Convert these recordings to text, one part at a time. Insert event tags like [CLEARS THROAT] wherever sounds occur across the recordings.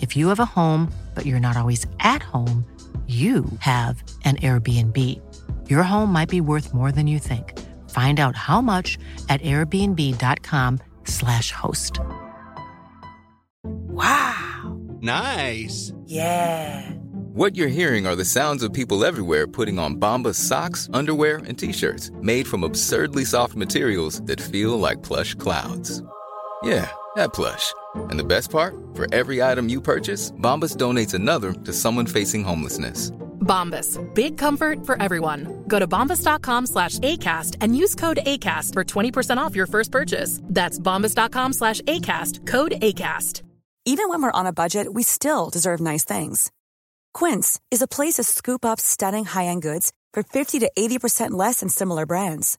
If you have a home, but you're not always at home, you have an Airbnb. Your home might be worth more than you think. Find out how much at airbnb.com/slash host. Wow. Nice. Yeah. What you're hearing are the sounds of people everywhere putting on Bombas socks, underwear, and t-shirts made from absurdly soft materials that feel like plush clouds. Yeah, that plush. And the best part? For every item you purchase, Bombas donates another to someone facing homelessness. Bombas. Big comfort for everyone. Go to bombas.com slash ACAST and use code ACAST for 20% off your first purchase. That's bombas.com slash ACAST. Code ACAST. Even when we're on a budget, we still deserve nice things. Quince is a place to scoop up stunning high-end goods for 50 to 80% less than similar brands.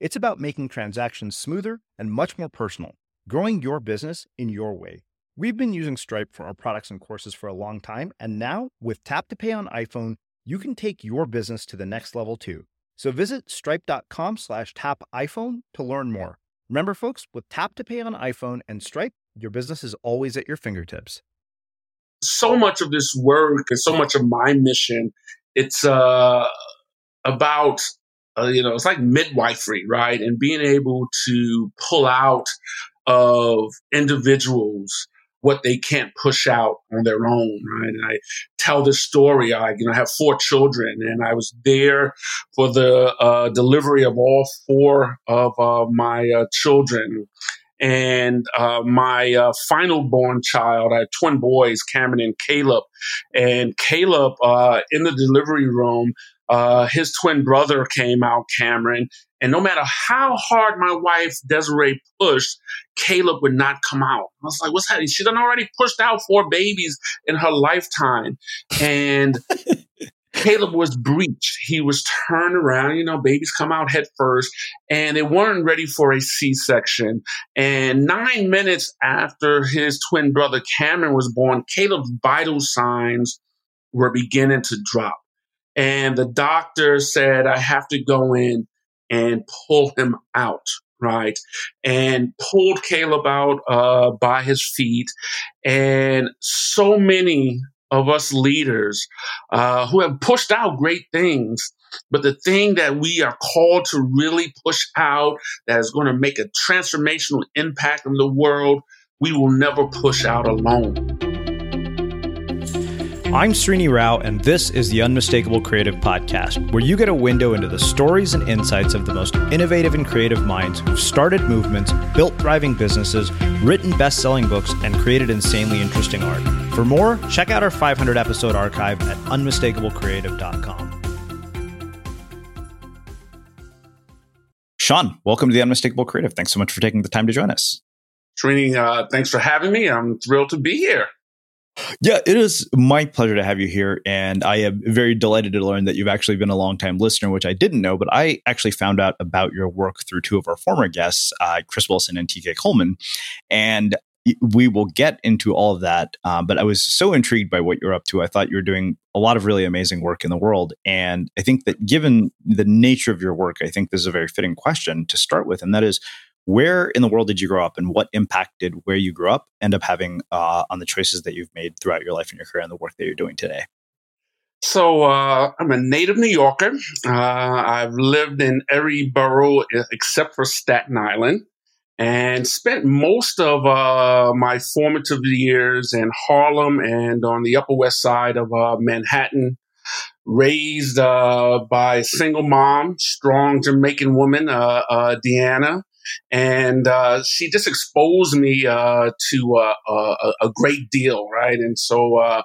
It's about making transactions smoother and much more personal, growing your business in your way. We've been using Stripe for our products and courses for a long time, and now with Tap to Pay on iPhone, you can take your business to the next level too. So visit stripe.com slash tap iPhone to learn more. Remember, folks, with Tap to Pay on iPhone and Stripe, your business is always at your fingertips. So much of this work and so much of my mission, it's uh, about uh, you know, it's like midwifery, right? And being able to pull out of individuals what they can't push out on their own, right? And I tell this story. I, you know, have four children, and I was there for the uh, delivery of all four of uh, my uh, children. And uh, my uh, final born child, I had twin boys, Cameron and Caleb. And Caleb, uh, in the delivery room, Uh, his twin brother came out, Cameron, and no matter how hard my wife Desiree pushed, Caleb would not come out. I was like, what's happening? She done already pushed out four babies in her lifetime. And [LAUGHS] Caleb was breached. He was turned around. You know, babies come out head first, and they weren't ready for a C section. And nine minutes after his twin brother Cameron was born, Caleb's vital signs were beginning to drop. And the doctor said, I have to go in and pull him out, right? And pulled Caleb out uh, by his feet. And so many of us leaders uh, who have pushed out great things. But the thing that we are called to really push out that is going to make a transformational impact in the world, we will never push out alone. I'm Srini Rao, and this is the Unmistakable Creative Podcast, where you get a window into the stories and insights of the most innovative and creative minds who've started movements, built thriving businesses, written best selling books, and created insanely interesting art. For more, check out our 500 episode archive at unmistakablecreative.com. Shawn, welcome to the Unmistakable Creative. Thanks so much for taking the time to join us. Srini, uh, thanks for having me. I'm thrilled to be here. Yeah, it is my pleasure to have you here. And I am very delighted to learn that you've actually been a longtime listener, which I didn't know, but I actually found out about your work through two of our former guests, uh, Chris Wilson and TK Coleman. And we will get into all of that. Um, but I was so intrigued by what you're up to. I thought you were doing a lot of really amazing work in the world. And I think that given the nature of your work, I think this is a very fitting question to start with. And that is, where in the world did you grow up and what impact did where you grew up end up having uh, on the choices that you've made throughout your life and your career and the work that you're doing today? So uh, I'm a native New Yorker. Uh, I've lived in every borough except for Staten Island and spent most of uh, my formative years in Harlem and on the Upper West Side of uh, Manhattan. Raised uh, by a single mom, strong Jamaican woman, Deanna and uh, she just exposed me uh, to uh, a, a, great deal, right? And so uh,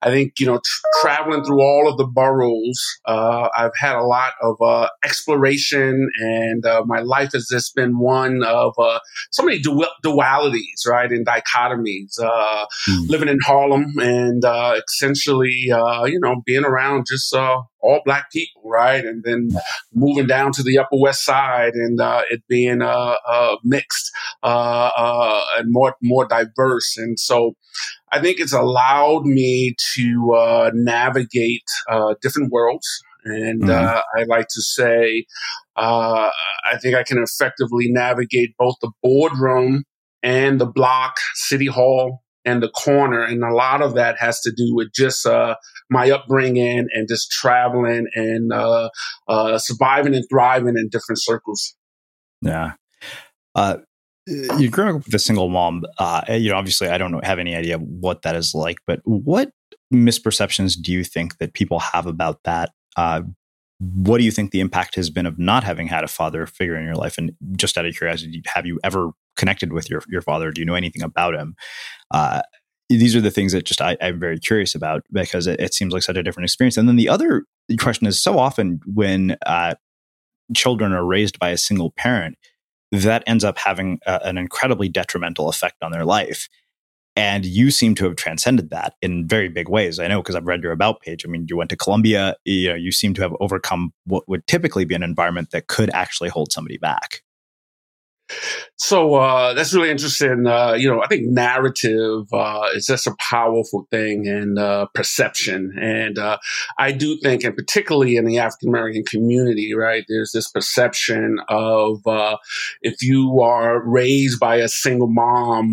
I think you know, traveling through all of the boroughs, uh, I've had a lot of uh, exploration, and uh, my life has just been one of uh, so many du- dualities, right, and dichotomies. Mm. Living in Harlem, and uh, essentially, you know, being around just all black people, right, and then moving down to the Upper West Side, and it being mixed and more more diverse, and so. I think it's allowed me to uh, navigate uh, different worlds. And mm-hmm. uh, I like to say, uh, I think I can effectively navigate both the boardroom and the block, city hall, and the corner. And a lot of that has to do with just uh, my upbringing and just traveling and uh, surviving and thriving in different circles. Yeah. Uh, you're growing up with a single mom. Uh, you know, obviously, I don't have any idea what that is like, but what misperceptions do you think that people have about that? What do you think the impact has been of not having had a father figure in your life? And just out of curiosity, have you ever connected with your your father? Do you know anything about him? Uh, these are the things that just I, am very curious about because it, it, seems like such a different experience. And then the other question is so often when uh, children are raised by a single parent, that ends up having a, an incredibly detrimental effect on their life. And you seem to have transcended that in very big ways. I know because I've read your about page. I mean, you went to Columbia. You know, you seem to have overcome what would typically be an environment that could actually hold somebody back. So uh, that's really interesting. Uh, you know, I think narrative uh, is just a powerful thing and uh, perception. And uh, I do think, and particularly in the African American community, right, there's this perception of uh, if you are raised by a single mom,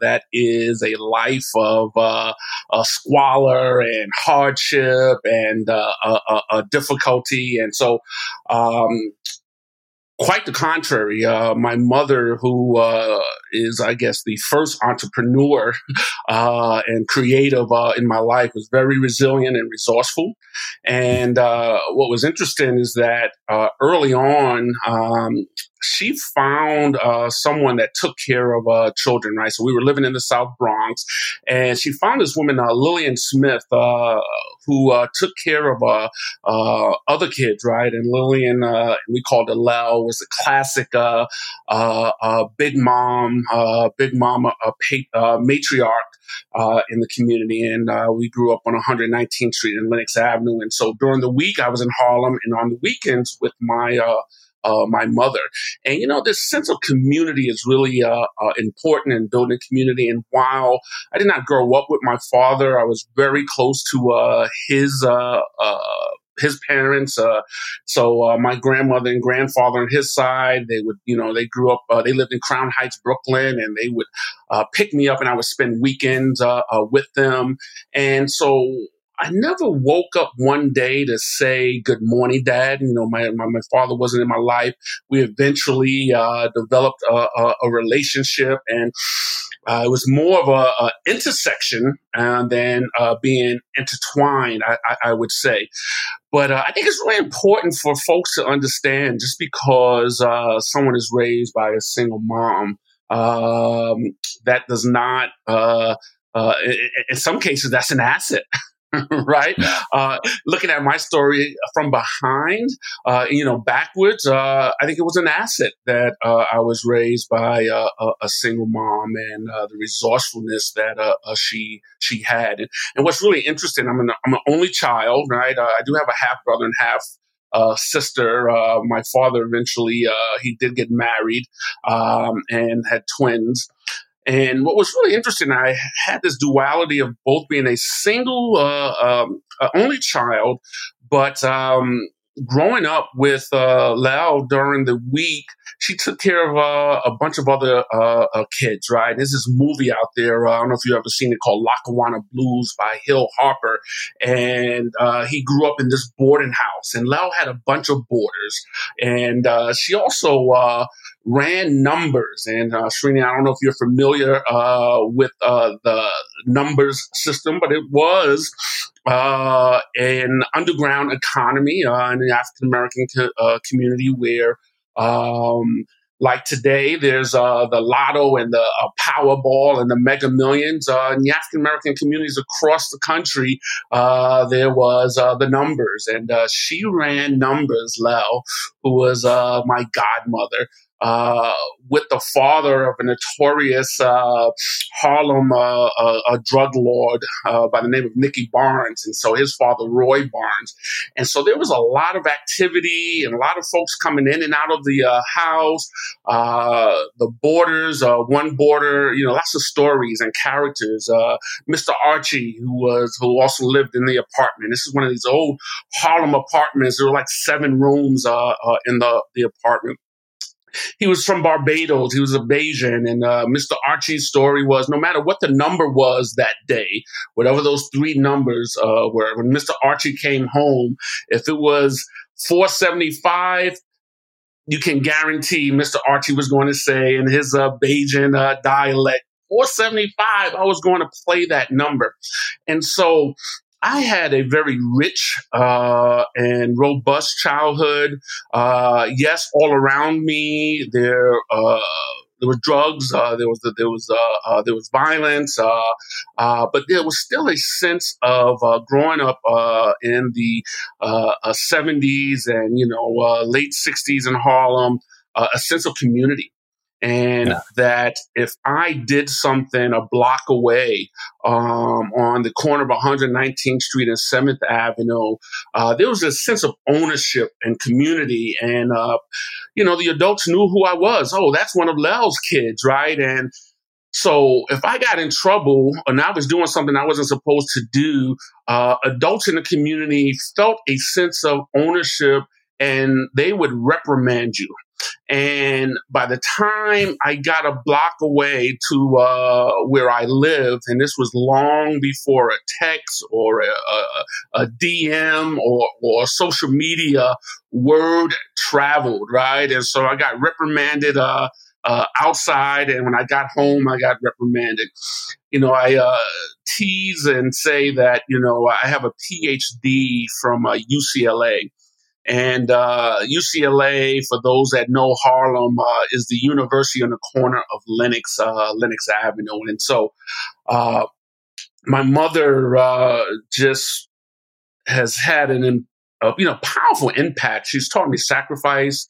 that is a life of a squalor and hardship and a, a, difficulty. And so, um, quite the contrary. Uh, my mother, who uh, is, I guess, the first entrepreneur [LAUGHS] uh, and creative uh, in my life, was very resilient and resourceful. And uh, what was interesting is that uh, early on, um, she found uh, someone that took care of uh, children, right? So we were living in the South Bronx, and she found this woman, uh, Lillian Smith, uh, who uh, took care of uh, other kids, right? And Lillian, we called her Lel, was a classic big mom, big mama, matriarch. in the community, and we grew up on 119th Street and Lenox Avenue. And so during the week, I was in Harlem, and on the weekends with my uh, my mother. And, you know, this sense of community is really uh, uh, important in building a community. And while I did not grow up with my father, I was very close to uh, his uh, uh, his parents. Uh, so uh, my grandmother and grandfather on his side, they would, you know, they grew up, uh, they lived in Crown Heights, Brooklyn, and they would pick me up, and I would spend weekends with them. And so I never woke up one day to say, Good morning, Dad. You know, my, my, my father wasn't in my life. We eventually uh, developed a, a, a, relationship, and uh, it was more of a, a intersection uh, than uh, being intertwined, I, I, I, would say. But uh, I think it's really important for folks to understand just because uh, someone is raised by a single mom, um, that does not, in, in some cases, that's an asset. [LAUGHS] [LAUGHS] right? Uh, looking at my story from behind, uh, you know, backwards, uh, I think it was an asset that uh, I was raised by uh, a, a, single mom and uh, the resourcefulness that she she had. And, and, what's really interesting, I'm an, I'm an only child, right? I do have a half brother and half uh, sister. Uh, my father eventually uh, he did get married um, and had twins. And what was really interesting, I had this duality of both being a single, uh, um, uh, only child, but um, growing up with uh, during the week, she took care of uh, a bunch of other uh, uh, kids, right? There's this movie out there. Uh, I don't know if you've ever seen it called Lackawanna Blues by Hill Harper. And uh, he grew up in this boarding house, and Lel had a bunch of boarders. And uh, she also ran numbers. And uh, Srini, I don't know if you're familiar with the numbers system, but it was uh, an underground economy uh, in the African American co- uh, community where, um, like today, there's uh, the Lotto and the uh, Powerball and the Mega Millions. Uh, in the African American communities across the country, there was the numbers, and she ran numbers. Lel, who was my godmother, uh, with the father of a notorious uh, Harlem uh, uh drug lord uh, by the name of Nicky Barnes. And so his father, Roy Barnes. And so there was a lot of activity and a lot of folks coming in and out of the uh, house. the boarders, one boarder, you know, lots of stories and characters. Mr. Archie, who was, who also lived in the apartment. This is one of these old Harlem apartments. There were like seven rooms in the, the apartment he was from Barbados. He was a Bajan. And uh, Mr. Archie's story was no matter what the number was that day, whatever those three numbers uh, were, when Mr. Archie came home, if it was 475, you can guarantee Mr. Archie was going to say in his uh, Bajan uh, dialect, 475, I was going to play that number. And so I had a very rich uh, and robust childhood. Uh, yes, all around me there uh, there were drugs, uh, there was there was uh, uh, there was violence, but there was still a sense of growing up in the '70s and you know late '60s in Harlem, a sense of community and yeah. that if I did something a block away um, on the corner of 119th Street and 7th Avenue, uh, there was a sense of ownership and community. And, uh, you know, the adults knew who I was. Oh, that's one of Lel's kids, right? And so if I got in trouble and I was doing something I wasn't supposed to do, uh, adults in the community felt a sense of ownership and they would reprimand you And by the time I got a block away to uh, where I lived, and this was long before a text or a, a, a DM or, or social media, word traveled, right? And so I got reprimanded uh, uh, outside, and when I got home, I got reprimanded. You know, I uh, tease and say that, you know, I have a PhD from UCLA. Uh, and uh, UCLA, for those that know Harlem, uh, is the university on the corner of Lenox, uh, Lenox Avenue. And so uh, my mother uh, just has had an uh, you know powerful impact. She's taught me sacrifice.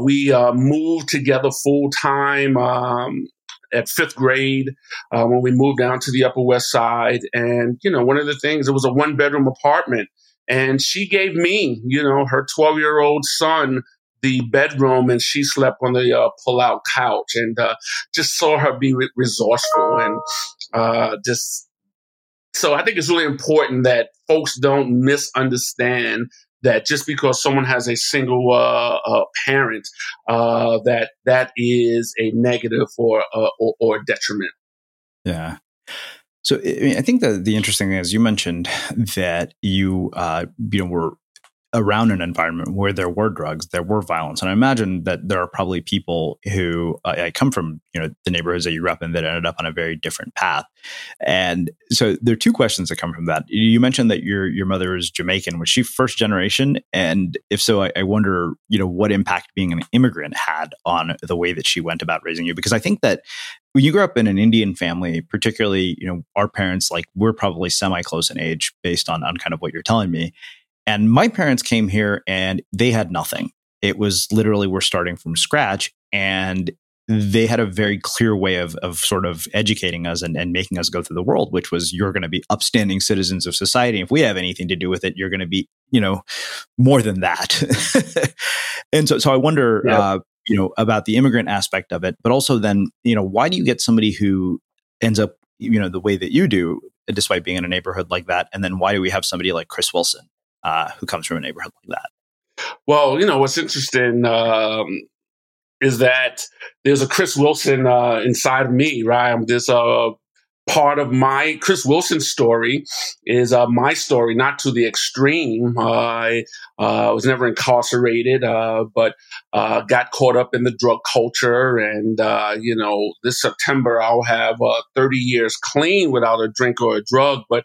we moved together full time. Um, at fifth grade, when we moved down to the Upper West Side, and you know, one of the things it was a one bedroom apartment, and she gave me, you know, her 12 year old son the bedroom and she slept on the uh, pull out couch and uh, just saw her be re- resourceful and uh, just so I think it's really important that folks don't misunderstand that just because someone has a single uh, uh, parent, uh, that that is a negative or, or, or detriment. Yeah. So I think that the interesting thing is you mentioned that you uh, you know were around an environment where there were drugs, there were violence, and I imagine that there are probably people who uh, I come from, you know, the neighborhoods that you grew up in that ended up on a very different path. And so there are two questions that come from that. You mentioned that your your mother is Jamaican. Was she first generation? And if so, I, I wonder, you know, what impact being an immigrant had on the way that she went about raising you. Because I think that when you grew up in an Indian family, particularly, you know, our parents, like we're probably semi close in age based on, on kind of what you're telling me. And my parents came here and they had nothing. It was literally we're starting from scratch. And they had a very clear way of, of sort of educating us and, and making us go through the world, which was you're going to be upstanding citizens of society. If we have anything to do with it, you're going to be, you know, more than that. [LAUGHS] and so, so I wonder, yeah. uh, you know, about the immigrant aspect of it, but also then, you know, why do you get somebody who ends up, you know, the way that you do, despite being in a neighborhood like that? And then why do we have somebody like Chris Wilson, uh, who comes from a neighborhood like that? Well, you know, what's interesting um, is that there's a Chris Wilson uh, inside of me, right? This uh, part of my Chris Wilson story is uh, my story, not to the extreme. Uh, I uh, was never incarcerated, uh, but got caught up in the drug culture. And, you know, this September I'll have 30 years clean without a drink or a drug. But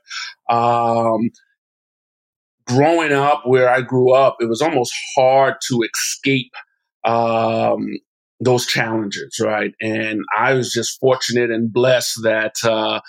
um, growing up where I grew up, it was almost hard to escape um, those challenges, right? And I was just fortunate and blessed that uh,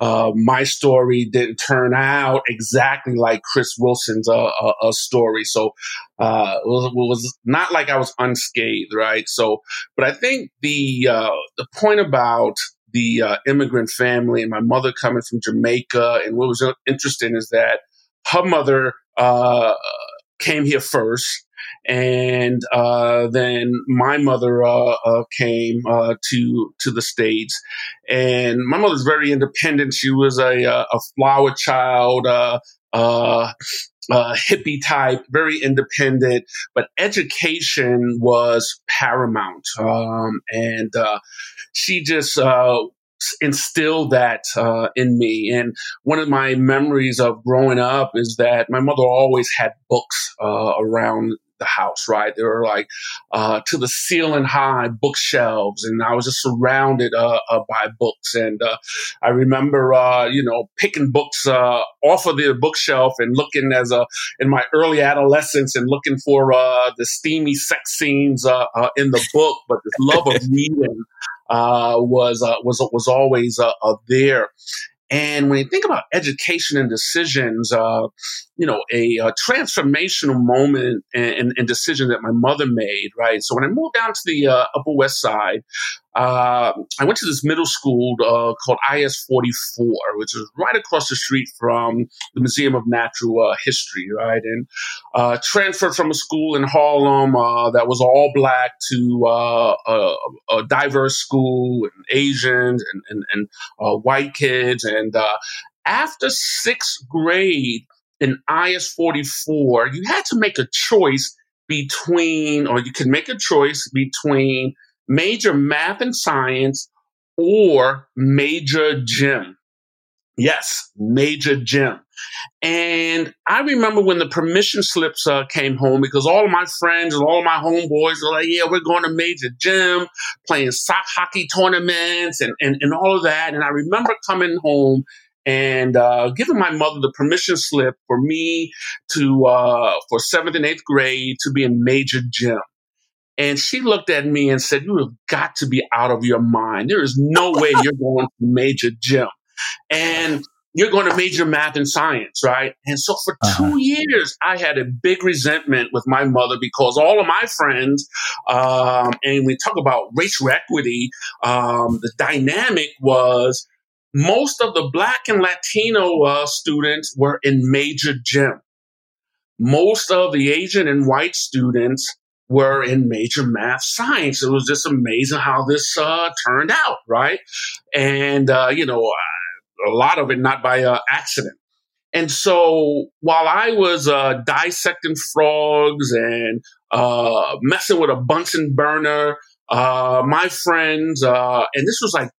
uh, my story didn't turn out exactly like Chris Wilson's uh, uh story. So uh, it was, it, was, not like I was unscathed, right? So, but I think the uh, the point about the immigrant family and my mother coming from Jamaica, and what was interesting is that her mother came here first and uh, then my mother uh, uh, came uh, to to the states, and my mother's very independent. She was a uh, a flower child. Uh, hippie type, very independent, but education was paramount. Um, and she just instilled that uh, in me. And one of my memories of growing up is that my mother always had books uh, around the house, right? There were like uh, to the ceiling high bookshelves, and I was just surrounded uh, uh, by books. And uh, I remember, uh, you know, picking books uh, off of the bookshelf and looking as a in my early adolescence and looking for the steamy sex scenes in the book, but this love of [LAUGHS] reading. Uh, was uh, was was always uh, there, and when you think about education and decisions, uh, you know, a, a transformational moment and, and, decision that my mother made, right? So when I moved down to the uh, Upper West Side, uh, I went to this middle school uh, called IS 44, which is right across the street from the Museum of Natural uh, History, right? And uh, transferred from a school in Harlem that was all black to a, a, diverse school, and Asians and, and, and white kids. And Uh, after sixth grade in IS 44, you had to make a choice between, or you can make a choice between major math and science or major gym. Yes, major gym. And I remember when the permission slips uh, came home because all of my friends and all my homeboys were like, yeah, we're going to major gym, playing sock hockey tournaments and, and, and all of that. And I remember coming home and uh, giving my mother the permission slip for me to, uh, for seventh and eighth grade to be in major gym. And she looked at me and said, You have got to be out of your mind. There is no way you're going to major gym. And you're going to major math and science, right? And so for uh-huh. two years, I had a big resentment with my mother because all of my friends, um, and we talk about racial equity, um, the dynamic was most of the black and Latino uh, students were in major gym. Most of the Asian and white students were in major math science. It was just amazing how this uh, turned out, right? And, uh, you know, a lot of it not by uh, accident. And so while I was uh, dissecting frogs and uh, messing with a Bunsen burner, uh, my friends, uh, and this was like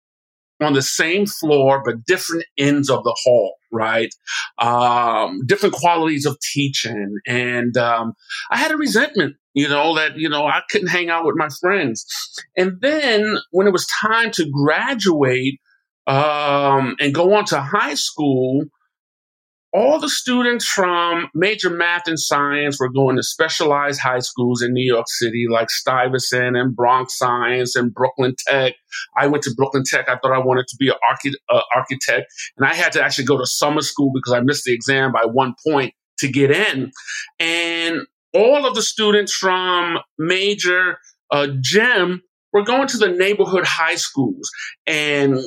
on the same floor, but different ends of the hall, right? Um, different qualities of teaching. And um, I had a resentment, you know, that, you know, I couldn't hang out with my friends. And then when it was time to graduate, um, and go on to high school, all the students from major math and science were going to specialized high schools in New York City, like Stuyvesant and Bronx Science and Brooklyn Tech. I went to Brooklyn Tech. I thought I wanted to be an archi- uh, architect, and I had to actually go to summer school because I missed the exam by one point to get in. And all of the students from major uh, GEM were going to the neighborhood high schools. And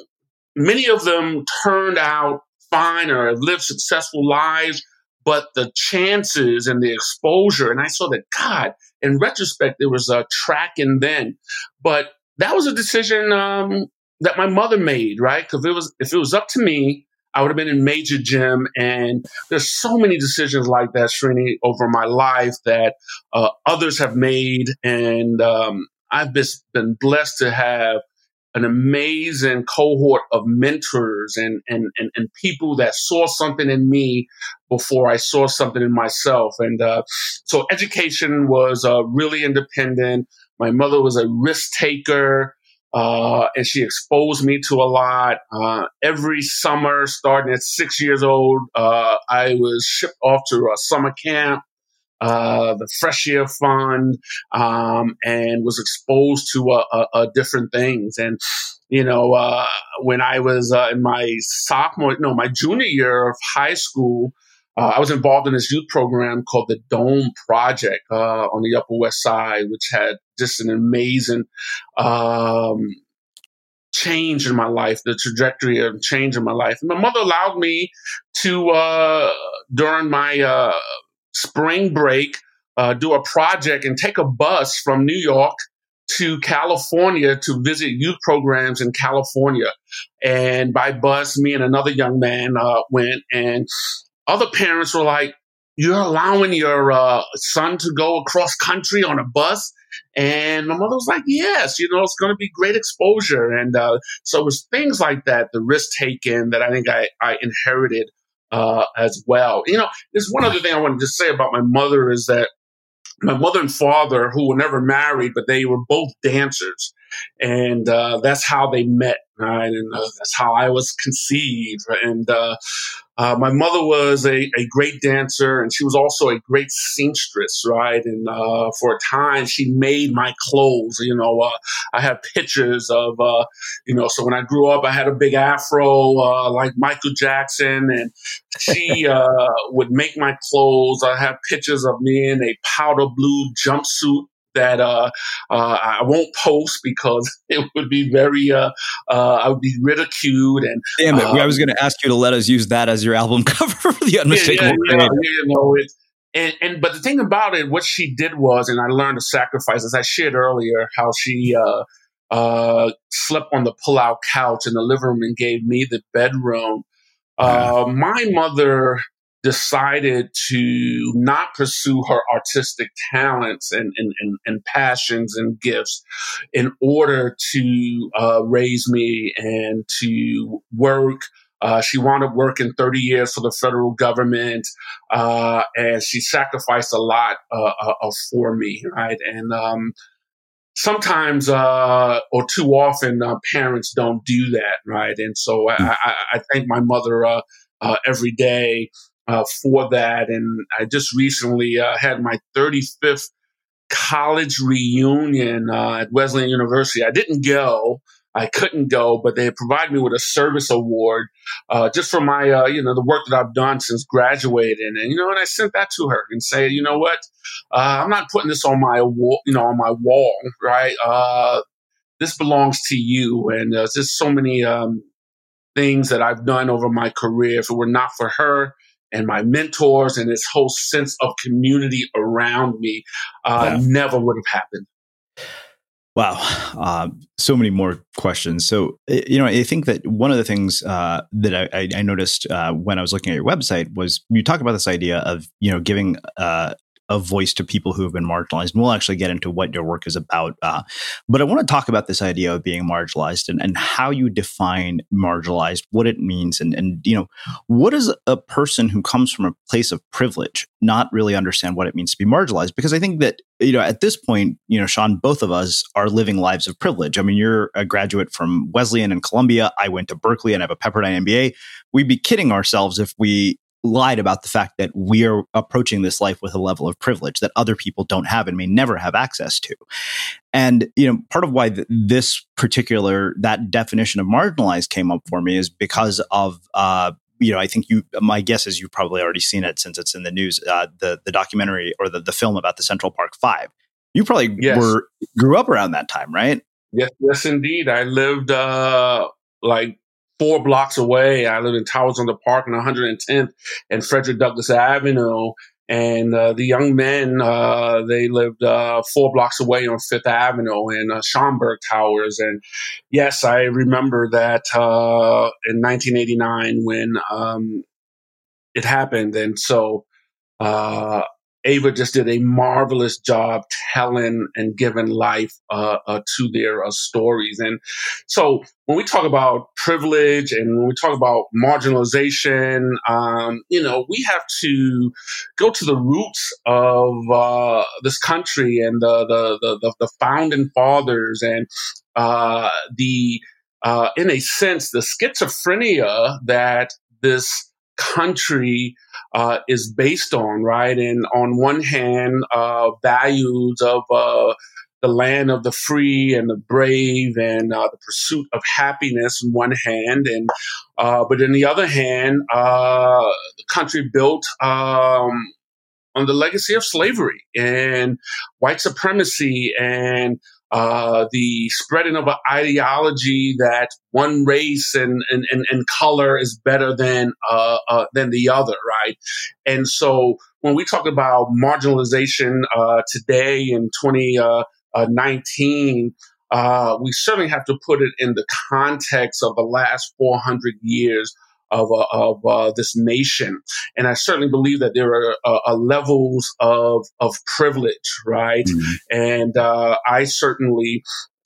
many of them turned out fine or lived successful lives, but the chances and the exposure, and I saw that God, in retrospect, there was a track and then, but that was a decision um, that my mother made, right? Because it was if it was up to me, I would have been in major gym. And there's so many decisions like that, Srini, over my life that uh, others have made, and um, I've been blessed to have an amazing cohort of mentors and, and, and, and, people that saw something in me before I saw something in myself. And uh, so education was uh, really independent. My mother was a risk taker. Uh, and she exposed me to a lot. Uh, every summer, starting at six years old, uh, I was shipped off to a summer camp uh, the Fresh Air Fund, um, and was exposed to uh, uh, different things. And you know, when I was in my sophomore, no, my junior year of high school. I was involved in this youth program called the Dome Project on the Upper West Side, which had just an amazing um, change in my life, the trajectory of change in my life. And my mother allowed me to, uh, during my uh, spring break, uh, do a project and take a bus from New York to California to visit youth programs in California. And by bus, me and another young man uh, went, and other parents were like, You're allowing your uh, son to go across country on a bus? And my mother was like, Yes, you know, it's going to be great exposure. And uh, so it was things like that, the risk taken that I think I, I inherited uh, as well. You know, there's one other thing I wanted to say about my mother is that my mother and father, who were never married, but they were both dancers, and uh, that's how they met, right? And uh, that's how I was conceived. And uh, my mother was a, a great dancer, and she was also a great seamstress, right? And uh, for a time, she made my clothes. You know, uh, I have pictures of, uh, you know, so when I grew up, I had a big afro uh, like Michael Jackson, and she [LAUGHS] uh, would make my clothes. I have pictures of me in a powder blue jumpsuit that uh, uh, I won't post because [LAUGHS] it would be very uh, uh, I would be ridiculed and damn it. Um, I was going to ask you to let us use that as your album [LAUGHS] cover for the unmistakable. Yeah, yeah, yeah, you know, it, and, and but the thing about it, what she did was, and I learned to sacrifice, as I shared earlier, how she uh, uh, slept on the pull-out couch in the living room and gave me the bedroom. Uh, my mother decided to not pursue her artistic talents and, and, and, and passions and gifts in order to uh, raise me and to work. Uh, she wound up working 30 years for the federal government, uh, and she sacrificed a lot uh, uh, for me, right? And um, sometimes uh, or too often uh, parents don't do that right and so i, I, I thank my mother uh, uh every day uh, for that and i just recently uh, had my 35th college reunion at wesleyan university i didn't go I couldn't go, but they provided me with a service award uh, just for my, uh, you know, the work that I've done since graduating. And you know, and I sent that to her and say, you know what, uh, I'm not putting this on my wall, you know, on my wall, right? Uh, this belongs to you. And there's just so many um, things that I've done over my career. If it were not for her, and my mentors and this whole sense of community around me, uh, yeah. never would have happened. Wow, uh, so many more questions. So, you know, I think that one of the things uh, that I, I noticed uh, when I was looking at your website was you talk about this idea of you know giving uh, a voice to people who have been marginalized. And we'll actually get into what your work is about. Uh, but I want to talk about this idea of being marginalized and, and how you define marginalized, what it means, and, and, you know, what does a person who comes from a place of privilege not really understand what it means to be marginalized? Because I think that, you know, at this point, you know, Shawn, both of us are living lives of privilege. I mean, you're a graduate from Wesleyan and Columbia. I went to Berkeley and have a Pepperdine MBA. We'd be kidding ourselves if we lied about the fact that we are approaching this life with a level of privilege that other people don't have and may never have access to. And, you know, part of why th- this particular, that definition of marginalized came up for me is because of, uh, you know, I think you, my guess is you've probably already seen it since it's in the news, uh, the, the documentary or the, the film about the Central Park Five. You probably yes. were, grew up around that time, right? Yes, yes, indeed. I lived, uh, like four blocks away. I lived in Towers on the Park on 110th and Frederick Douglass Avenue. And uh, the young men, uh, they lived uh, four blocks away on Fifth Avenue in uh, Schomburg Towers. And yes, I remember that uh, in 1989 when um, it happened. And so uh, Ava just did a marvelous job telling and giving life uh, uh, to their uh, stories. And so when we talk about privilege and when we talk about marginalization, um, you know, we have to go to the roots of uh, this country and the, the, the, the, founding fathers and uh, the, uh, in a sense, the schizophrenia that this country uh, is based on, right? And on one hand, uh, values of uh, the land of the free and the brave and uh, the pursuit of happiness on one hand, and uh, but in the other hand, uh, the country built. Um, on the legacy of slavery and white supremacy and uh, the spreading of an ideology that one race and, and, and, and color is better than uh, uh, than the other, right? And so when we talk about marginalization uh, today in 2019, uh, we certainly have to put it in the context of the last 400 years of, uh, of uh, this nation. And I certainly believe that there are uh, uh levels of, of privilege, right? Mm-hmm. And uh, I certainly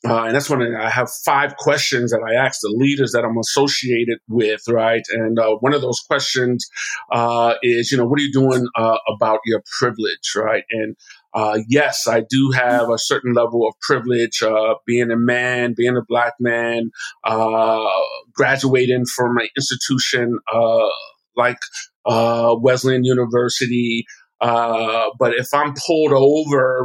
uh, and that's when I have five questions that I ask the leaders that I'm associated with, right? And uh, one of those questions uh, is, you know, what are you doing about your privilege, right? And uh, yes, I do have a certain level of privilege, uh, being a man, being a black man, uh, graduating from an institution uh, like uh, Wesleyan University. Uh, but if I'm pulled over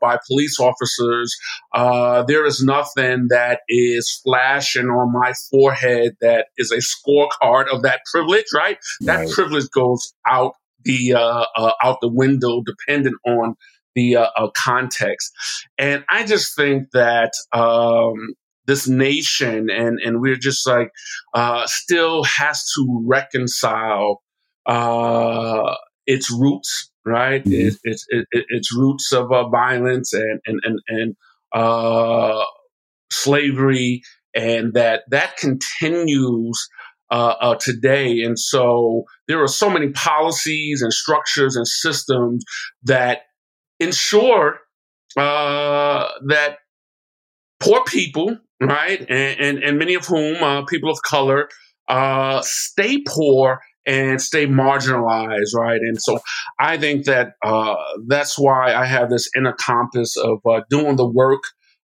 by police officers, there is nothing that is flashing on my forehead that is a scorecard of that privilege, right? right. That privilege goes out the uh, uh, out the window, dependent on the uh, uh, context. And I just think that um, this nation and and we're just like uh, still has to reconcile uh, its roots, right? Mm-hmm. It, it, it, its roots of uh, violence and and and, and uh, slavery, and that that continues uh, uh, today. And so there are so many policies and structures and systems that ensure uh, that poor people, right, and, and, and many of whom uh, people of color, uh, stay poor and stay marginalized, right? And so I think that uh, that's why I have this inner compass of uh, doing the work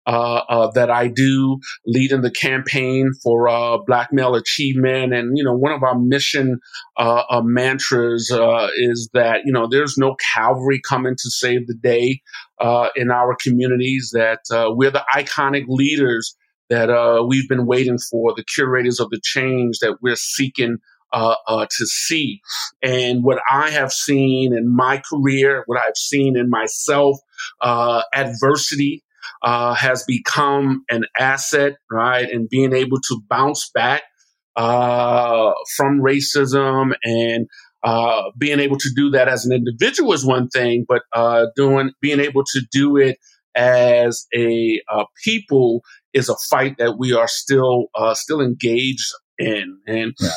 uh, uh, that I do, leading the campaign for uh, Black Male Achievement. And, you know, one of our mission uh, mantras uh, is that, you know, there's no cavalry coming to save the day in our communities, that we're the iconic leaders that we've been waiting for, the curators of the change that we're seeking. Uh, uh, to see. And what I have seen in my career, what I've seen in myself, uh, adversity uh, has become an asset, right? And being able to bounce back uh, from racism and uh, being able to do that as an individual is one thing, but doing being able to do it as a people is a fight that we are still still engaged in. And yeah.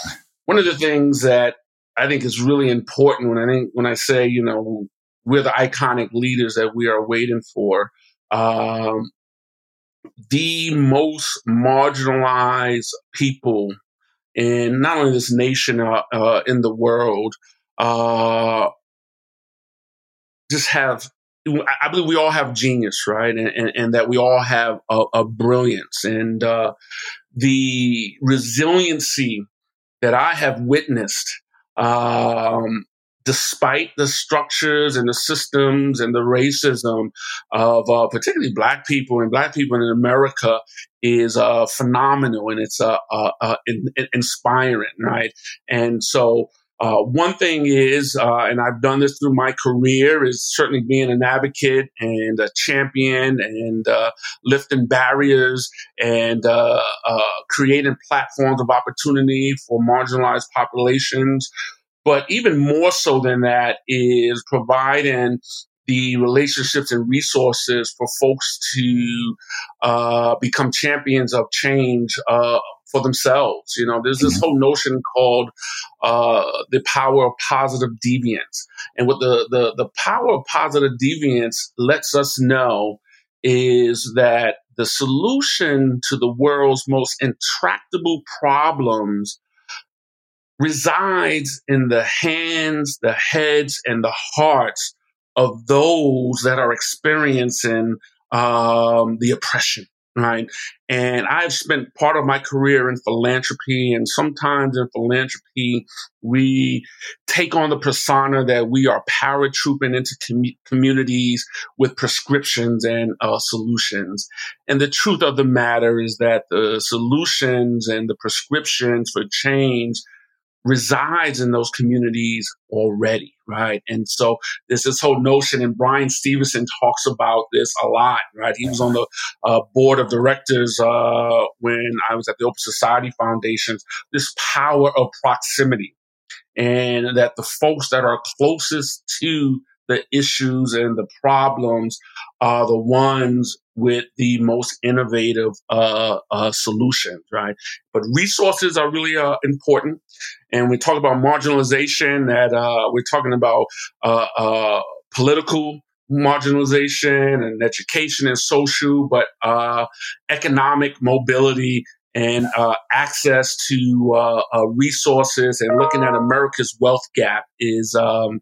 One of the things that I think is really important when I think when I say you know we're the iconic leaders that we are waiting for um, the most marginalized people in not only this nation, uh, uh, in the world, uh, just have. I believe we all have genius, right, and, and, and that we all have a, a brilliance and uh, the resiliency that I have witnessed um, despite the structures and the systems and the racism of uh, particularly black people and black people in America is uh, phenomenal and it's uh, uh, uh in, in inspiring, right? And so uh, one thing is, uh, and I've done this through my career, is certainly being an advocate and a champion and uh, lifting barriers and uh, creating platforms of opportunity for marginalized populations. But even more so than that is providing the relationships and resources for folks to uh, become champions of change uh, for themselves. You know, there's this mm-hmm. whole notion called uh, the power of positive deviance, and what the, the the power of positive deviance lets us know is that the solution to the world's most intractable problems resides in the hands, the heads, and the hearts of those that are experiencing um, the oppression, right? And I've spent part of my career in philanthropy, and sometimes in philanthropy, we take on the persona that we are paratrooping into com- communities with prescriptions and uh, solutions. And the truth of the matter is that the solutions and the prescriptions for change resides in those communities already, right? And so there's this whole notion, and Bryan Stevenson talks about this a lot, right? He was on the uh, board of directors uh, when I was at the Open Society Foundations, This power of proximity, and that the folks that are closest to the issues and the problems are the ones with the most innovative uh, uh, solutions, right? But resources are really uh, important. And we talk about marginalization, that uh, we're talking about uh, uh, political marginalization and education and social, but economic mobility and access to resources and looking at America's wealth gap is um,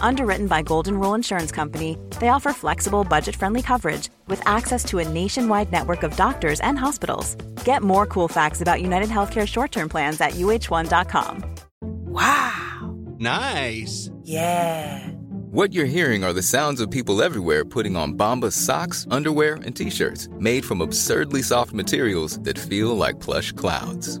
Underwritten by Golden Rule Insurance Company, they offer flexible, budget friendly coverage with access to a nationwide network of doctors and hospitals. Get more cool facts about United Healthcare short term plans at uh1.com. Wow! Nice! Yeah! What you're hearing are the sounds of people everywhere putting on Bombas socks, underwear, and t shirts made from absurdly soft materials that feel like plush clouds.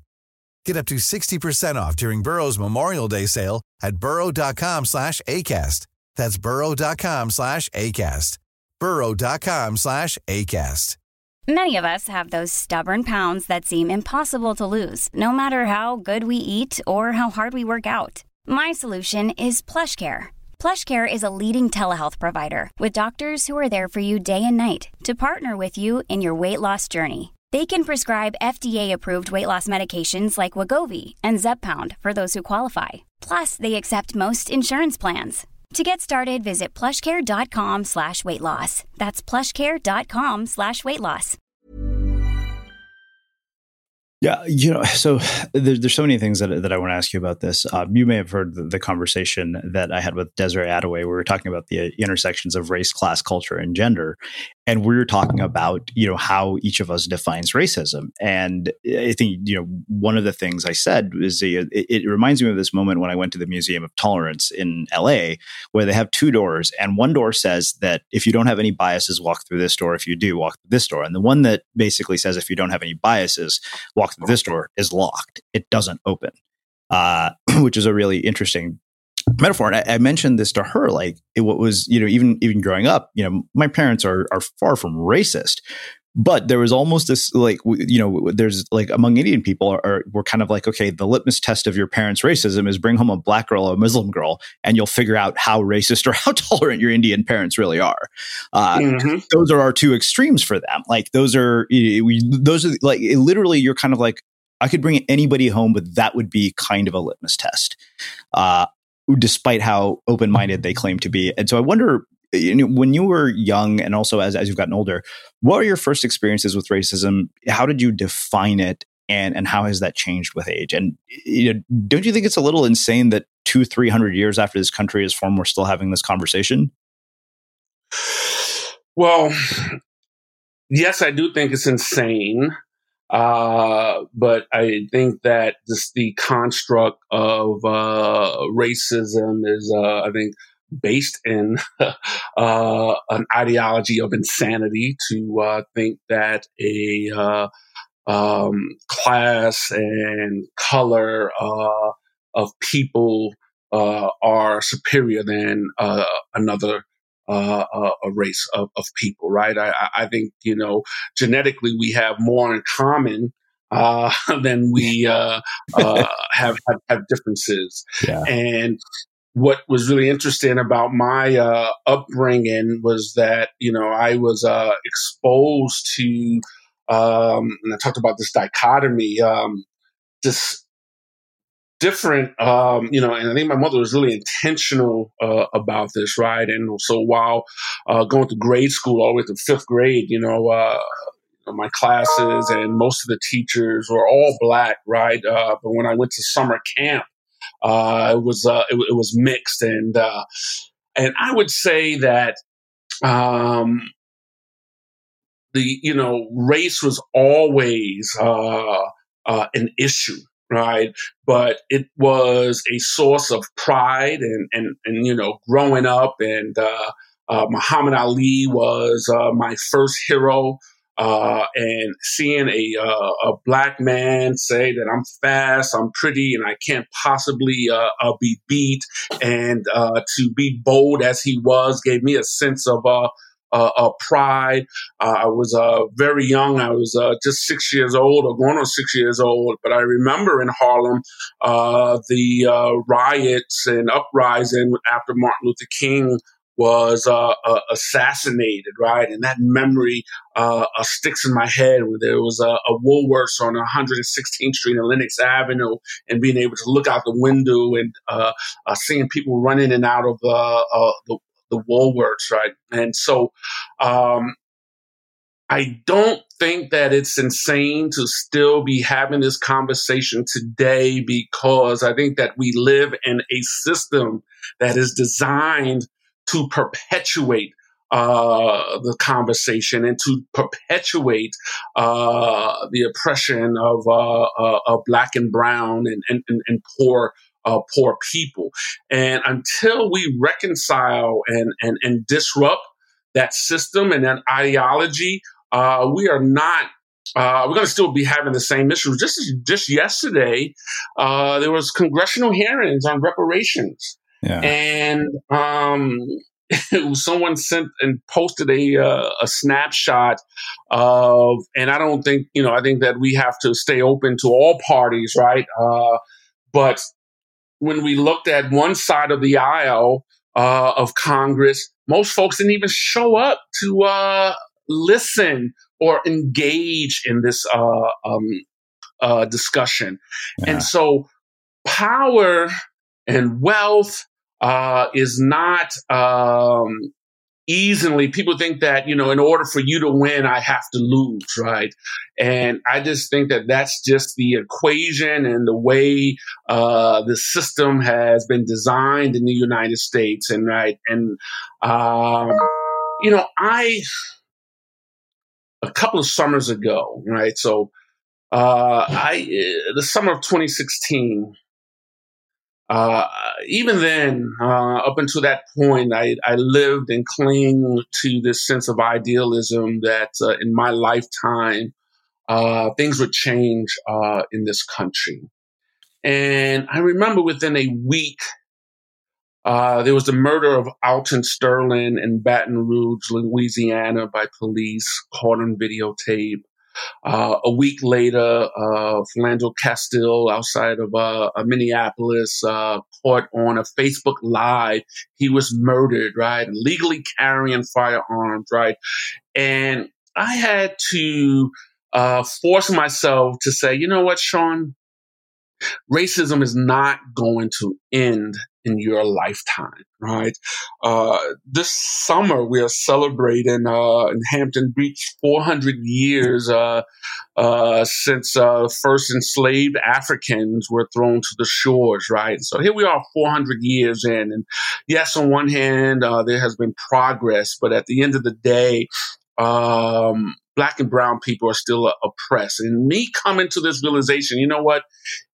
Get up to 60% off during Burrow's Memorial Day sale at burrow.com slash ACAST. That's burrow.com slash ACAST. burrow.com slash ACAST. Many of us have those stubborn pounds that seem impossible to lose, no matter how good we eat or how hard we work out. My solution is PlushCare. PlushCare is a leading telehealth provider with doctors who are there for you day and night to partner with you in your weight loss journey. They can prescribe FDA-approved weight loss medications like Wegovy and Zepbound for those who qualify. Plus, they accept most insurance plans. To get started, visit plushcare.com slash weight loss. That's plushcare.com slash weight loss. Yeah, you know, so there's, there's so many things that, that I want to ask you about this. Um, you may have heard the, the, conversation that I had with Desiree Adaway. We were talking about the intersections of race, class, culture, and gender, and we were talking about you know how each of us defines racism. And I think you know one of the things I said is it, it reminds me of this moment when I went to the Museum of Tolerance in L.A., where they have two doors, and one door says that if you don't have any biases, walk through this door. If you do, walk through this door. And the one that basically says if you don't have any biases, walk through this door is locked. It doesn't open, uh, [CLEARS THROAT] which is a really interesting metaphor. And I, I, mentioned this to her, like it, what was, you know, even even growing up, you know, my parents are are far from racist, but there was almost this like you know there's like among indian people are, are we're kind of like okay the litmus test of your parents racism is bring home a black girl or a muslim girl and you'll figure out how racist or [LAUGHS] how tolerant your indian parents really are uh, mm-hmm. those are our two extremes for them like those are we, those are like literally you're kind of like i could bring anybody home but that would be kind of a litmus test uh, despite how open-minded they claim to be and so i wonder you know, when you were young and also as, as you've gotten older, what are your first experiences with racism? How did you define it? And, and how has that changed with age? And you know, don't you think it's a little insane that two, three hundred years after this country is formed, we're still having this conversation? Well, yes, I do think it's insane. Uh, but I think that just the construct of uh, racism is, uh, I think, based in [LAUGHS] uh, an ideology of insanity to uh, think that a uh, um, class and color of people uh, are superior than uh, a race of, of people, right? I, I, think you know genetically we have more in common [LAUGHS] than we have, have, have differences, [LAUGHS] yeah. and what was really interesting about my uh, upbringing was that you know I was uh, exposed to, um, and I talked about this dichotomy, um, this different, um, you know, and I think my mother was really intentional uh, about this, right? And so while uh, going to grade school all the way to fifth grade, you know, uh, my classes and most of the teachers were all black, right? Uh, but when I went to summer camp, uh, it was uh, it, it, was mixed, and and I would say that um, the you know race was always an issue right? But it was a source of pride and, and, and you know, growing up and, uh, uh, Muhammad Ali was uh, my first hero. Uh, and seeing a, uh, a black man say that I'm fast, I'm pretty, and I can't possibly uh, be beat, and to be bold as he was gave me a sense of uh, pride. Uh, I was uh, very young. I was uh, just six years old or going on six years old. But I remember in Harlem uh, the riots and uprising after Martin Luther King was uh, uh, assassinated, right? And that memory uh, sticks in my head. Where there was a, a, Woolworths on 116th Street and Lenox Avenue, and being able to look out the window and seeing people running in and out of the the Woolworths, right? And so um, I don't think that it's insane to still be having this conversation today because I think that we live in a system that is designed to perpetuate uh, the conversation and to perpetuate uh, the oppression of, uh, uh of black and brown and, and, and poor uh, poor people. And until we reconcile and, and, and disrupt that system and that ideology, uh, we are not. Uh, we're going to still be having the same issues. Just just yesterday, uh, there was congressional hearings on reparations, yeah. and um, [LAUGHS] someone sent and posted a uh, a snapshot of, and I don't think you know. I think that we have to stay open to all parties, right? Uh, but when we looked at one side of the aisle uh, of Congress, most folks didn't even show up to uh, listen or engage in this uh, um, uh, discussion. Yeah. And so, power and wealth uh, is not um, easily. People think that you know in order for you to win i have to lose right? And i just think that that's just the equation and the way uh, the system has been designed in the united states and right and um, you know i a couple of summers ago right so uh, i the summer of 2016 uh, even then, uh, up until that point, I, I, lived and clung to this sense of idealism that uh, in my lifetime, uh, things would change uh, in this country. And I remember within a week, uh, there was the murder of Alton Sterling in Baton Rouge, Louisiana, by police, caught on videotape. Uh, a week later, uh, Philando Castile outside of uh, Minneapolis uh, caught on a Facebook Live. He was murdered, right? Legally carrying firearms, right? And I had to uh, force myself to say, you know what, Shawn? Racism is not going to end in your lifetime, right? Uh, this summer we are celebrating uh, in Hampton Beach 400 years uh, uh since uh, first enslaved Africans were thrown to the shores, right? So here we are 400 years in, and yes, on one hand uh, there has been progress, but at the end of the day, um, black and brown people are still oppressed. And me coming to this realization, you know what?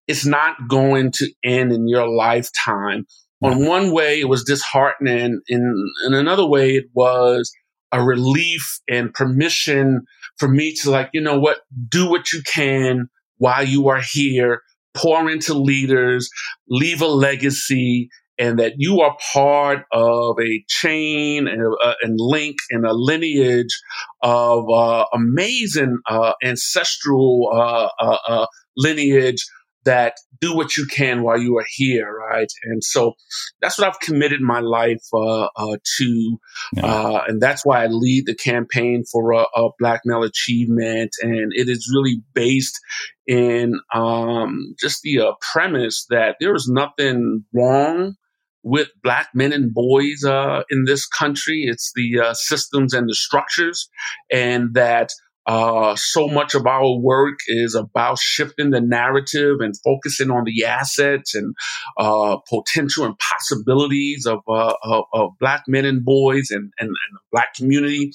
It's not going to end in your lifetime. On one way, it was disheartening. In, in another way, it was a relief and permission for me to like, you know what, do what you can while you are here, pour into leaders, leave a legacy, and that you are part of a chain and, uh, and link and a lineage of uh, amazing uh, ancestral uh, uh, uh, lineage that do what you can while you are here, right? And so that's what I've committed my life uh, uh, to, yeah. Uh, and that's why I lead the campaign for a, Black male achievement, and it is really based in um, just the uh, premise that there is nothing wrong with black men and boys uh, in this country. It's the uh, systems and the structures, and that uh, so much of our work is about shifting the narrative and focusing on the assets and uh, potential and possibilities of, uh, of, of, black men and boys and, and, and, the black community.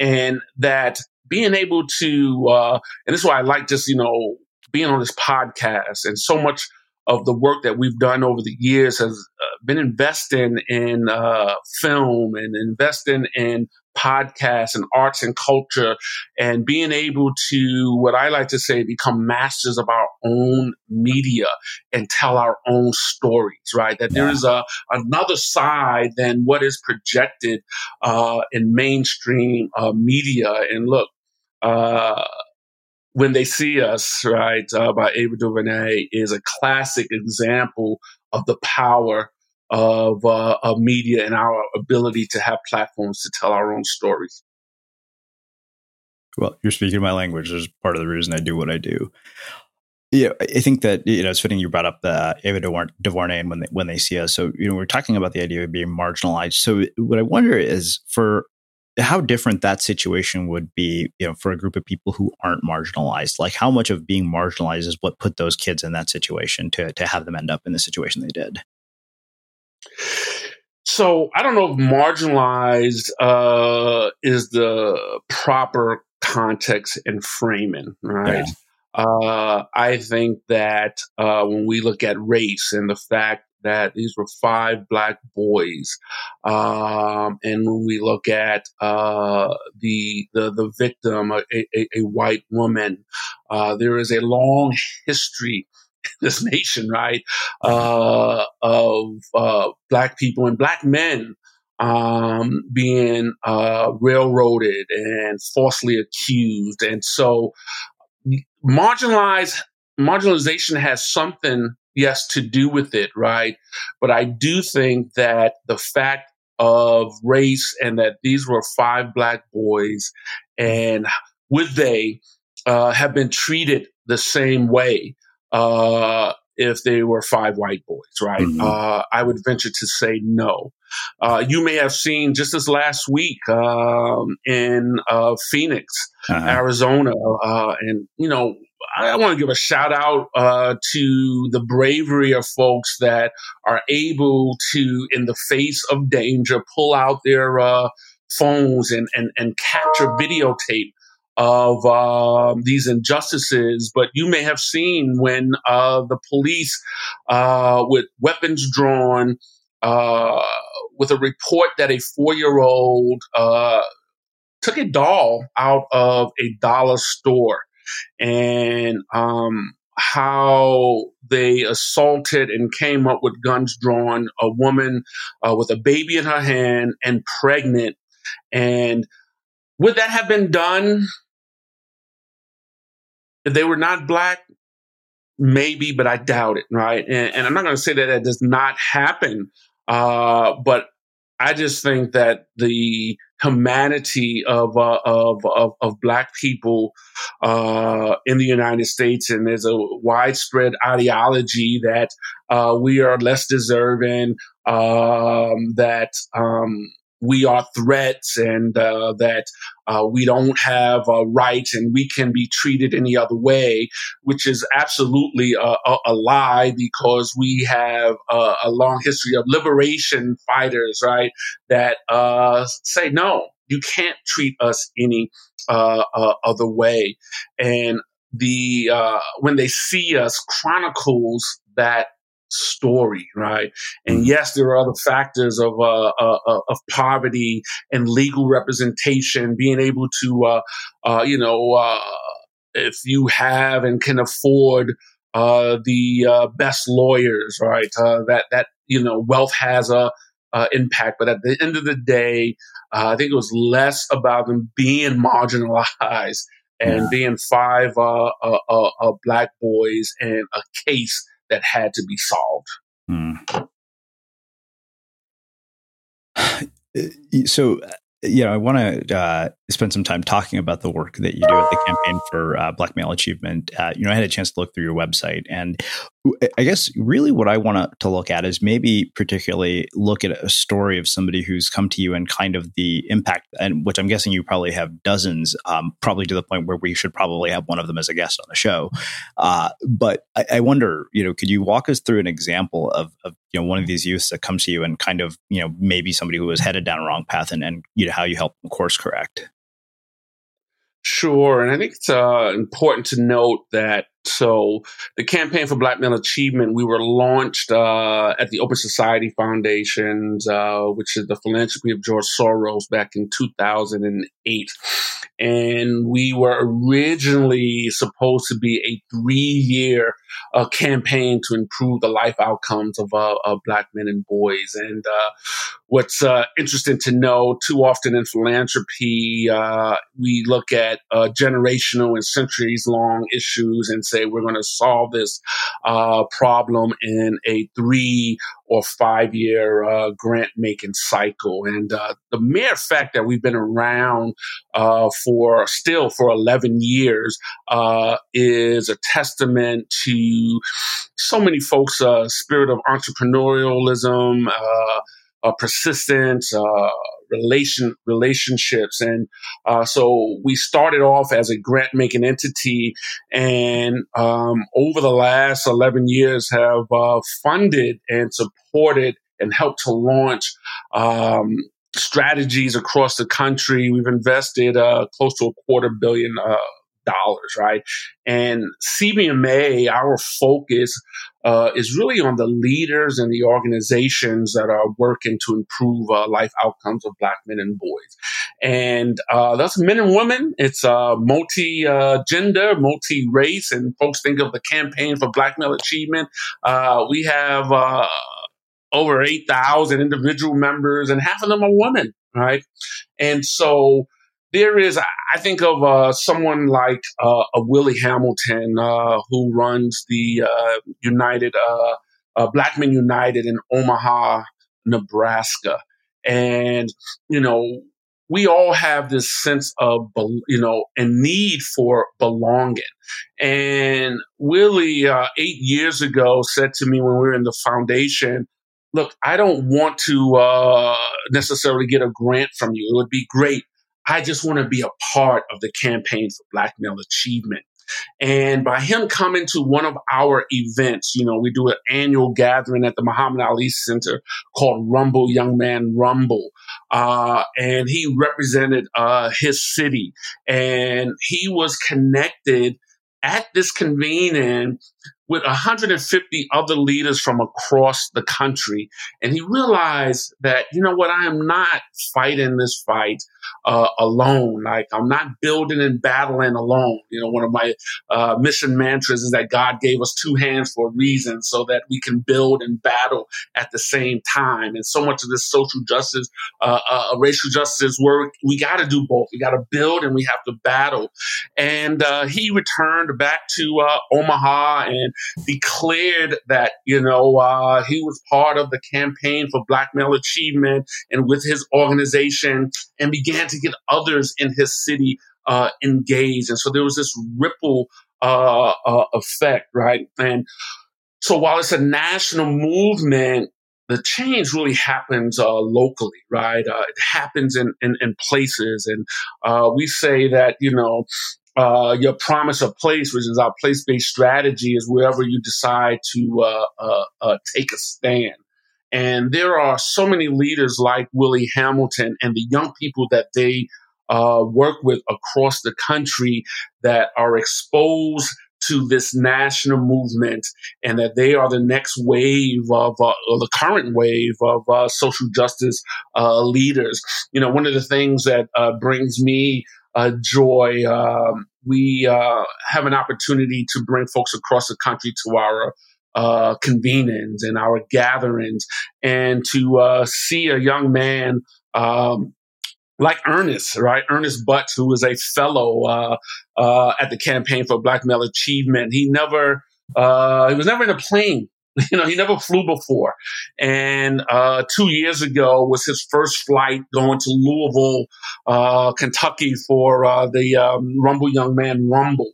And that being able to, uh, and this is why I like just, you know, being on this podcast and so much of the work that we've done over the years has uh, been investing in uh, film and investing in podcasts and arts and culture and being able to, what I like to say, become masters of our own media and tell our own stories, right? That there is a, another side than what is projected uh, in mainstream uh, media. And look, uh, when they see us, right, uh, by Ava DuVernay is a classic example of the power of, uh, of media and our ability to have platforms to tell our own stories. Well, you're speaking my language. Is part of the reason I do what I do. Yeah, I think that you know it's fitting you brought up the Ava DuVernay and when they, when they see us. So you know we're talking about the idea of being marginalized. So what I wonder is for how different that situation would be, you know, for a group of people who aren't marginalized. Like how much of being marginalized is what put those kids in that situation to to have them end up in the situation they did. So I don't know if marginalized uh, is the proper context and framing, right? Yeah. Uh, I think that uh, when we look at race and the fact that these were five black boys. Um, and when we look at uh, the, the the victim, a, a, a white woman, uh, there is a long history [LAUGHS] in this nation, right, uh, of uh, black people and black men um, being uh, railroaded and falsely accused, and so marginalized marginalization has something yes, to do with it, right? But I do think that the fact of race and that these were five black boys and would they uh, have been treated the same way uh, if they were five white boys, right? Mm-hmm. Uh, I would venture to say no. Uh, you may have seen just this last week um, in uh, Phoenix, uh-huh. Arizona, uh, and you know I want to give a shout out uh, to the bravery of folks that are able to, in the face of danger, pull out their uh, phones and, and, and capture videotape of uh, these injustices. But you may have seen when uh, the police, uh, with weapons drawn, uh, with a report that a four year old took a doll out of a dollar store and um, how they assaulted and came up with guns drawn a woman uh, with a baby in her hand and pregnant. And would that have been done if they were not black? Maybe, but I doubt it, right? And, and I'm not going to say that that does not happen, uh, but I just think that the humanity of uh, of, of, of black people uh, in the United States, and there's a widespread ideology that uh, we are less deserving, um, that um, we are threats and uh, that uh, we don't have uh, rights and we can be treated any other way, which is absolutely a, a, a lie because we have a, a, long history of liberation fighters, right? That uh, say, no, you can't treat us any uh, uh, other way. And the when they see us chronicles that story, right? And mm-hmm. yes, there are other factors of uh, uh, uh, of poverty and legal representation, being able to, uh, uh you know, uh, if you have and can afford uh the best lawyers, right? that that you know, wealth has a impact, but at the end of the day, I think it was less about them being [LAUGHS] marginalized and yeah. being five uh, uh, uh, uh, black boys and a case that had to be solved. Hmm. [SIGHS] So you know, I want to uh, spend some time talking about the work that you do at the campaign for uh, Black Male Achievement. Uh, you know, I had a chance to look through your website, and I guess really what I want to look at is maybe particularly look at a story of somebody who's come to you and kind of the impact, and which I'm guessing you probably have dozens, um, probably to the point where we should probably have one of them as a guest on the show. Uh, but I, I, wonder, you know, could you walk us through an example of, of, you know one of these youths that comes to you and kind of you know maybe somebody who was headed down a wrong path and and you know how you help them course correct? Sure. And I think it's uh, important to note that so the campaign for Black Male Achievement, we were launched uh, at the Open Society Foundations, uh, which is the philanthropy of George Soros back in 2008. And we were originally supposed to be a three year uh, campaign to improve the life outcomes of, uh, of Black men and boys. And uh, what's uh, interesting to know, too often in philanthropy, we look at generational and centuries long issues and say we're going to solve this uh, problem in a three or five year uh, grant making cycle. And uh, the mere fact that we've been around uh, for still for 11 years uh, is a testament to so many folks' uh, spirit of entrepreneurialism, persistence, relation relationships. And uh, so we started off as a grant making entity, and um, over the last eleven years have uh, funded and supported and helped to launch. Um, strategies across the country. We've invested uh, close to a quarter billion uh, dollars, right? And CBMA, our focus uh, is really on the leaders and the organizations that are working to improve uh, life outcomes of Black men and boys. And uh, that's men and women. It's uh, multi gender, multi race, and folks think of the campaign for Black male achievement. Uh, we have uh, over 8,000 individual members, and half of them are women, right? And so there is, I think of uh, someone like uh, a Willie Hamilton uh, who runs the uh, United uh, uh, Black Men United in Omaha, Nebraska, and you know we all have this sense of you know a need for belonging. And Willie, eight years ago, said to me when we were in the foundation, look, I don't want to necessarily get a grant from you. It would be great I just want to be a part of the campaign for Black male achievement. And by him coming to one of our events, you know, we do an annual gathering at the Muhammad Ali Center called Rumble Young Man Rumble. Uh, and he represented uh, his city and he was connected at this convening with 150 other leaders from across the country. And he realized that, you know what, I am not fighting this fight uh, alone. Like I'm not building and battling alone. You know, one of my uh, mission mantras is that God gave us two hands for a reason so that we can build and battle at the same time. And so much of this social justice, uh, uh racial justice work, we got to do both. We got to build and we have to battle. And uh, he returned back to uh, Omaha and declared that, you know, he was part of the campaign for Black male achievement and with his organization and began to get others in his city uh, engaged. And so there was this ripple uh, uh, effect, right? And so while it's a national movement, the change really happens uh, locally, right? Uh, it happens in, in, in places. And uh, we say that, you know, uh, your promise of place, which is our place based strategy, is wherever you decide to uh, uh, uh, take a stand. And there are so many leaders like Willie Hamilton and the young people that they uh, work with across the country that are exposed to this national movement and that they are the next wave of uh, the current wave of uh, social justice uh, leaders. You know, one of the things that uh, brings me uh, joy, um, we have an opportunity to bring folks across the country to our uh, convenings and our gatherings, and to uh, see a young man um, like Ernest, right? Ernest Butts, who was a fellow uh, uh, at the Campaign for Black Male Achievement. He never, uh, he was never in a plane. [LAUGHS] You know, he never flew before. And uh, two years ago was his first flight going to Louisville, uh, Kentucky for uh, the um, Rumble Young Man Rumble.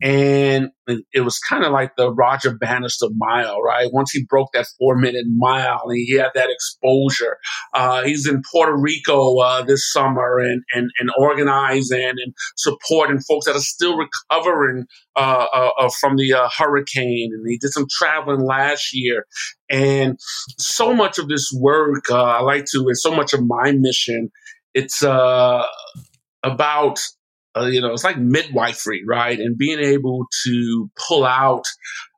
And it was kind of like the Roger Bannister mile, right? Once he broke that four minute mile and he had that exposure. Uh, he's in Puerto Rico uh, this summer and, and, and organizing and supporting folks that are still recovering uh, uh, uh from the uh, hurricane. And he did some traveling last year. And so much of this work I like to, and so much of my mission, it's about uh, you know, it's like midwifery, right? And being able to pull out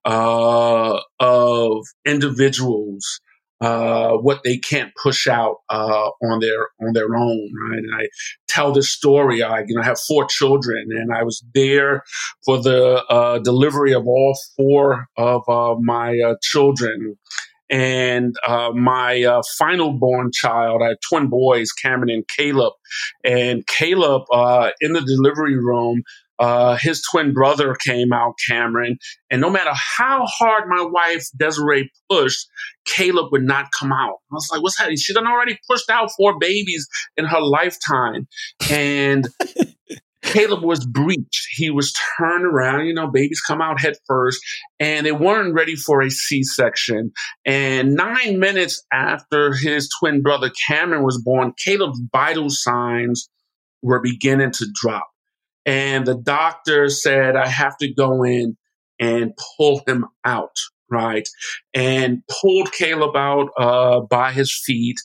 uh, of individuals uh, what they can't push out uh, on their on their own, right? And I tell this story. I you know have four children, and I was there for the uh, delivery of all four of uh, my uh, children. And uh, my uh, final born child, I had twin boys, Cameron and Caleb. And Caleb, uh, in the delivery room, uh, his twin brother came out, Cameron, and no matter how hard my wife Desiree pushed, Caleb would not come out. I was like, "What's happening?" She done already pushed out four babies in her lifetime, and [LAUGHS] Caleb was breached. He was turned around. You know, babies come out head first, and they weren't ready for a C section. And nine minutes after his twin brother Cameron was born, Caleb's vital signs were beginning to drop. And the doctor said, I have to go in and pull him out right? And pulled Caleb out uh, by his feet.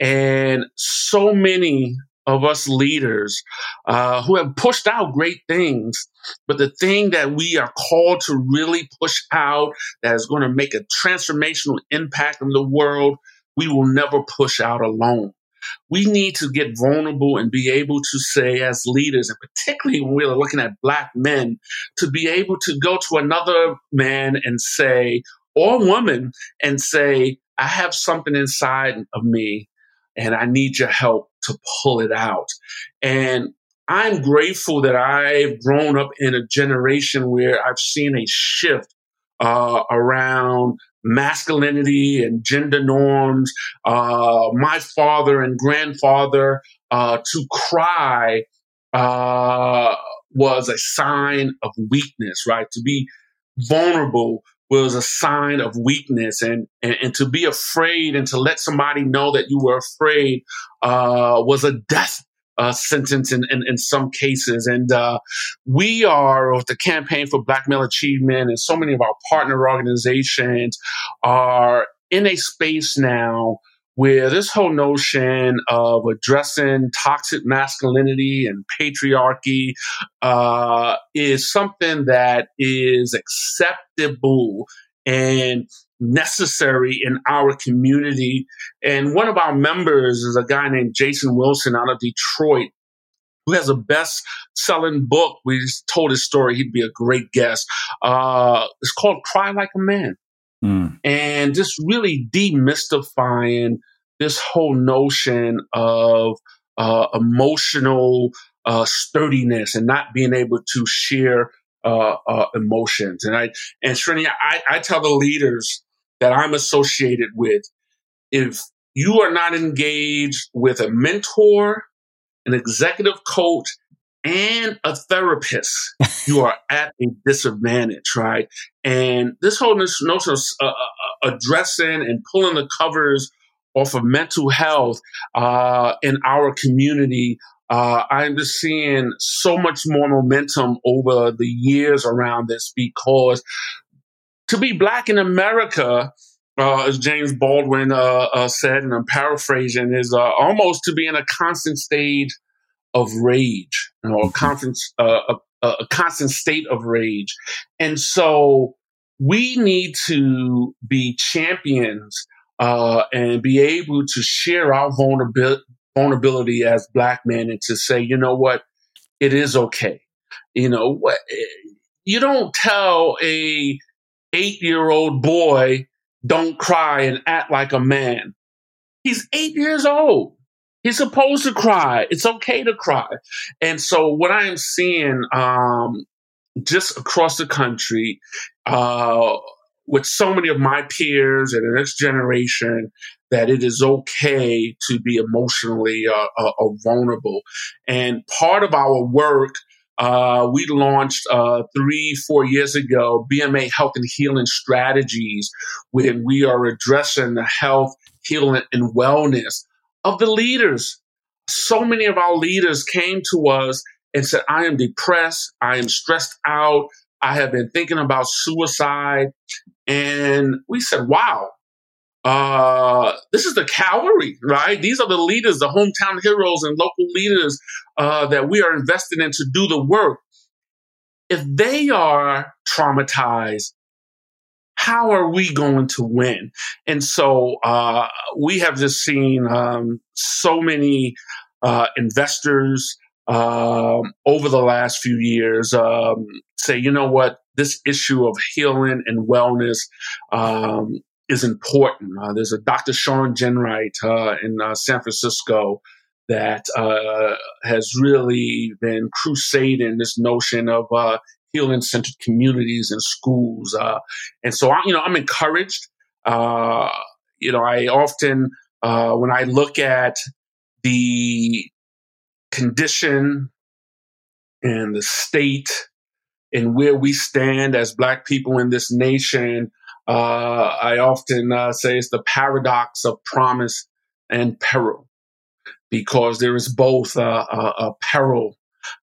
And so many of us leaders uh, who have pushed out great things. But the thing that we are called to really push out that is going to make a transformational impact in the world, we will never push out alone. We need to get vulnerable and be able to say, as leaders, and particularly when we're looking at Black men, to be able to go to another man and say, or woman, and say, I have something inside of me and I need your help to pull it out. And I'm grateful that I've grown up in a generation where I've seen a shift uh, around masculinity and gender norms. Uh, my father and grandfather uh, to cry uh, was a sign of weakness, right? To be vulnerable was a sign of weakness and, and, and, to be afraid and to let somebody know that you were afraid uh, was a death uh, sentence in, in, in, some cases. And uh, we are, with the Campaign for Black Male Achievement and so many of our partner organizations are in a space now where this whole notion of addressing toxic masculinity and patriarchy uh, is something that is acceptable and necessary in our community. And one of our members is a guy named Jason Wilson out of Detroit. Who has a best-selling book? We told his story. He'd be a great guest. Uh, it's called "Cry Like a Man." Mm. And just really demystifying this whole notion of uh, emotional uh, sturdiness and not being able to share uh, uh emotions. And I and Srini, I, I tell the leaders that I'm associated with, if you are not engaged with a mentor, an executive coach, and a therapist, you are [LAUGHS] at a disadvantage, right? And this whole notion of uh, uh, uh, addressing and pulling the covers off of mental health uh, in our community, uh, I'm just seeing so much more momentum over the years around this because to be black in America, uh, as James Baldwin uh, said, and I'm paraphrasing, is almost to be in a constant state of rage, you know, a, conference, uh, a, a constant state of rage. And so we need to be champions uh, and be able to share our vulnerability, vulnerability as black men and to say, you know what, it is okay. You know what? You don't tell a eight year old boy, don't cry and act like a man. He's eight years old. He's supposed to cry. It's okay to cry. And so what I am seeing um, just across the country uh, with so many of my peers and the next generation that it is okay to be emotionally uh, uh, uh vulnerable. And part of our work uh, we launched uh, three, four years ago BMA Health and Healing Strategies, when we are addressing the health, healing, and wellness of the leaders. So many of our leaders came to us and said, I am depressed, I am stressed out, I have been thinking about suicide. And we said, wow, uh, this is the cavalry, right? These are the leaders, the hometown heroes and local leaders uh, that we are invested in to do the work. If they are traumatized, how are we going to win? And so uh, we have just seen um, so many uh, investors um, over the last few years um, say, you know what, this issue of healing and wellness um, is important. Uh, there's a Dr. Shawn Ginwright uh, in uh, San Francisco that uh, has really been crusading this notion of uh, healing centered communities and schools. Uh, and so, I, you know, I'm encouraged. you know, I often, when I look at the condition and the state and where we stand as Black people in this nation, uh, I often uh, say it's the paradox of promise and peril, because there is both a, a, a peril.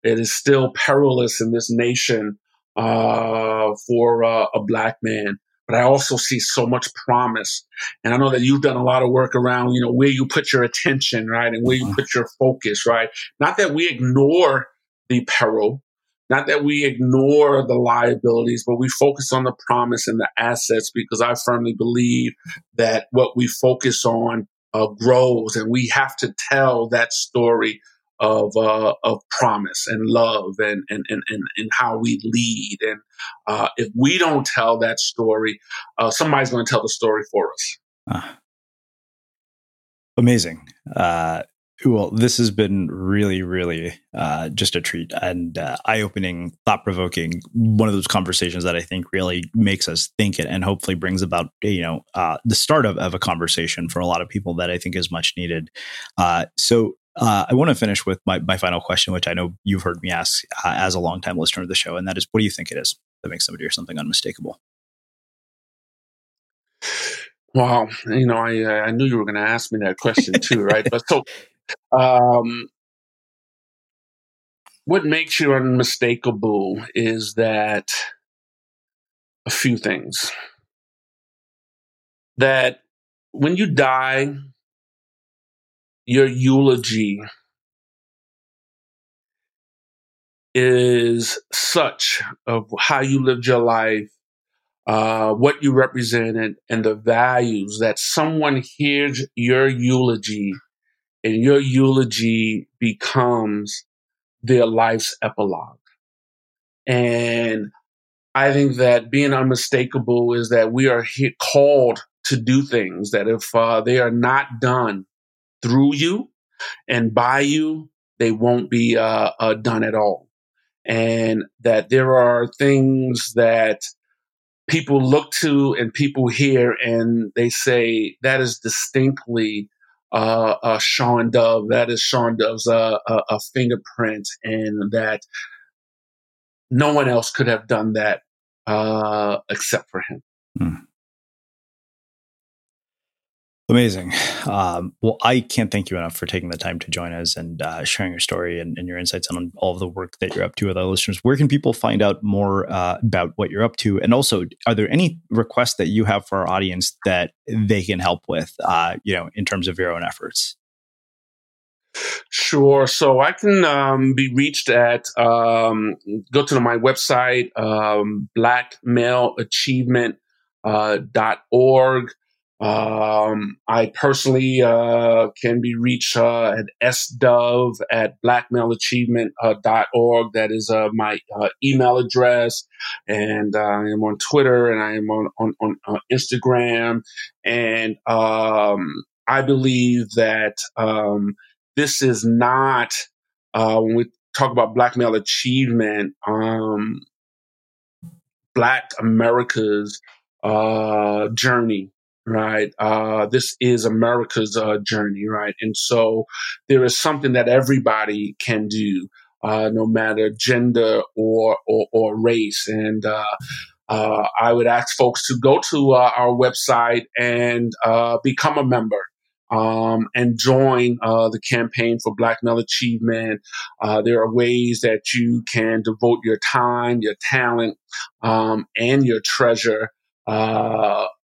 It is still perilous in this nation uh, for uh, a black man, but I also see so much promise. And I know that you've done a lot of work around, you know, where you put your attention, right, and where you put your focus, right. Not that we ignore the peril, not that we ignore the liabilities, but we focus on the promise and the assets because I firmly believe that what we focus on uh, grows, and we have to tell that story of uh, of promise and love and and, and and and how we lead. And uh, if we don't tell that story, uh, somebody's going to tell the story for us. Ah. Amazing. Uh, well, this has been really, really uh, just a treat and uh, eye-opening, thought-provoking. One of those conversations that I think really makes us think it, and hopefully brings about you know the start of, of a conversation for a lot of people that I think is much needed. So. Uh, I want to finish with my, my final question, which I know you've heard me ask uh, as a longtime listener of the show, and that is, what do you think it is that makes somebody or something unmistakable? Wow, you know, I I knew you were going to ask me that question too, right? But so [LAUGHS] um, what makes you unmistakable is that a few things. That when you die, your eulogy is such of how you lived your life, uh, what you represented, and the values that someone hears your eulogy and your eulogy becomes their life's epilogue. And I think that being unmistakable is that we are called to do things that if uh, they are not done through you and by you, they won't be uh, uh, done at all. And that there are things that people look to and people hear and they say that is distinctly uh, uh, Shawn Dove. That is Shawn Dove's uh, a fingerprint, and that no one else could have done that uh, except for him. Hmm. Amazing. Um, well, I can't thank you enough for taking the time to join us and uh, sharing your story and, and, your insights on all of the work that you're up to with our listeners. Where can people find out more uh, about what you're up to? And also, are there any requests that you have for our audience that they can help with, uh, you know, in terms of your own efforts? Sure. So I can um, be reached at um, go to my website, um, blackmaleachievement.org. Uh, um, I personally uh, can be reached uh, at sdove at blackmaleachievement.org. That is uh, my uh, email address. And I am on Twitter and I am on, on, on, Instagram. And um, I believe that um, this is not uh, when we talk about Black Male Achievement. Um, black America's uh, journey, right? Uh, this is America's uh, journey, right? And so there is something that everybody can do, uh, no matter gender or or, or race. And uh, uh, I would ask folks to go to uh, our website and uh, become a member. Um, and join uh, the campaign for Black Male Achievement. Uh, there are ways that you can devote your time, your talent, um, and your treasure uh,